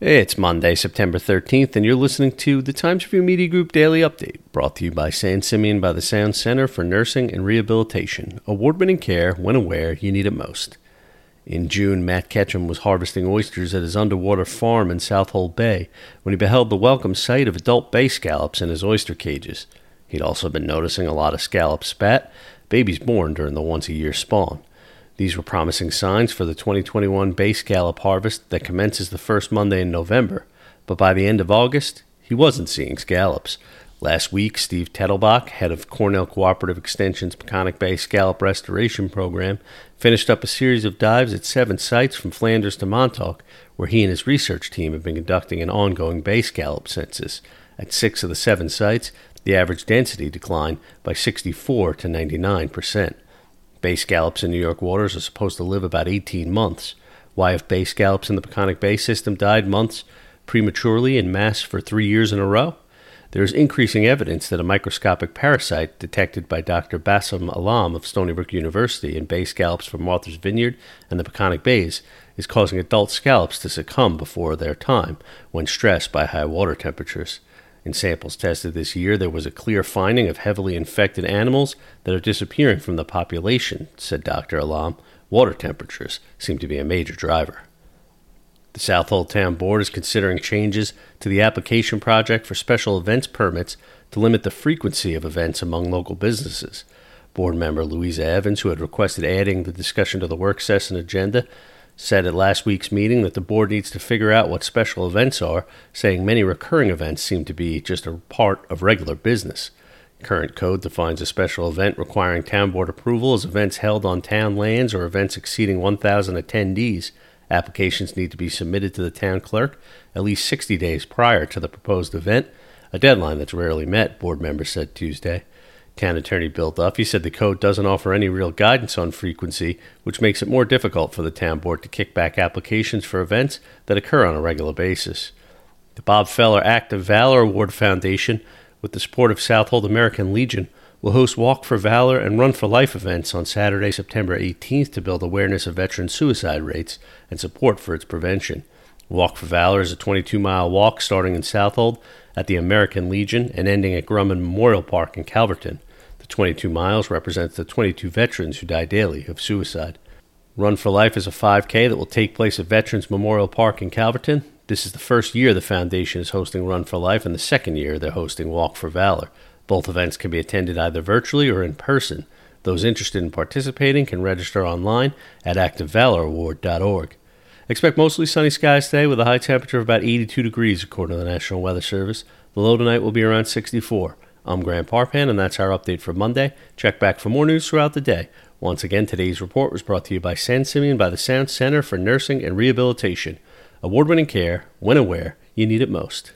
It's Monday, September 13th, and you're listening to the Times Review Media Group Daily Update, brought to you by San Simeon by the Sound Center for Nursing and Rehabilitation, award winning care when and where you need it most. In June, Matt Ketchum was harvesting oysters at his underwater farm in Southold Bay when he beheld the welcome sight of adult bay scallops in his oyster cages. He'd also been noticing a lot of scallop spat, babies born during the once a year spawn. These were promising signs for the 2021 bay scallop harvest that commences the first Monday in November, but by the end of August, he wasn't seeing scallops. Last week, Steve Tettelbach, head of Cornell Cooperative Extension's Peconic Bay Scallop Restoration Program, finished up a series of dives at seven sites from Flanders to Montauk, where he and his research team have been conducting an ongoing bay scallop census. At six of the seven sites, the average density declined by 64 to 99 percent. Bay scallops in New York waters are supposed to live about 18 months. Why have bay scallops in the Peconic Bay system died months prematurely in mass for three years in a row? There is increasing evidence that a microscopic parasite detected by Dr. Bassem Allam of Stony Brook University in bay scallops from Martha's Vineyard and the Peconic Bays is causing adult scallops to succumb before their time when stressed by high water temperatures. In samples tested this year, there was a clear finding of heavily infected animals that are disappearing from the population, said Dr. Allam. Water temperatures seem to be a major driver. The Southold Town Board is considering changes to the application project for special events permits to limit the frequency of events among local businesses. Board member Louisa Evans, who had requested adding the discussion to the work session agenda, said at last week's meeting that the board needs to figure out what special events are, saying many recurring events seem to be just a part of regular business. Current code defines a special event requiring town board approval as events held on town lands or events exceeding 1,000 attendees. Applications need to be submitted to the town clerk at least 60 days prior to the proposed event, a deadline that's rarely met, board members said Tuesday. Town Attorney Bill Duffy said the code doesn't offer any real guidance on frequency, which makes it more difficult for the town board to kick back applications for events that occur on a regular basis. The Bob Feller Act of Valor Award Foundation, with the support of Southold American Legion, will host Walk for Valor and Run for Life events on Saturday, September 18th to build awareness of veteran suicide rates and support for its prevention. Walk for Valor is a 22 mile walk starting in Southold at the American Legion and ending at Grumman Memorial Park in Calverton. 22 miles represents the 22 veterans who die daily of suicide. Run for Life is a 5K that will take place at Veterans Memorial Park in Calverton. This is the first year the foundation is hosting Run for Life, and the second year they're hosting Walk for Valor. Both events can be attended either virtually or in person. Those interested in participating can register online at actofvaloraward.org. Expect mostly sunny skies today with a high temperature of about 82 degrees, according to the National Weather Service. The low tonight will be around 64. I'm Grant Parpan, and that's our update for Monday. Check back for more news throughout the day. Once again, today's report was brought to you by San Simeon by the Sound Center for Nursing and Rehabilitation. Award winning care when and where you need it most.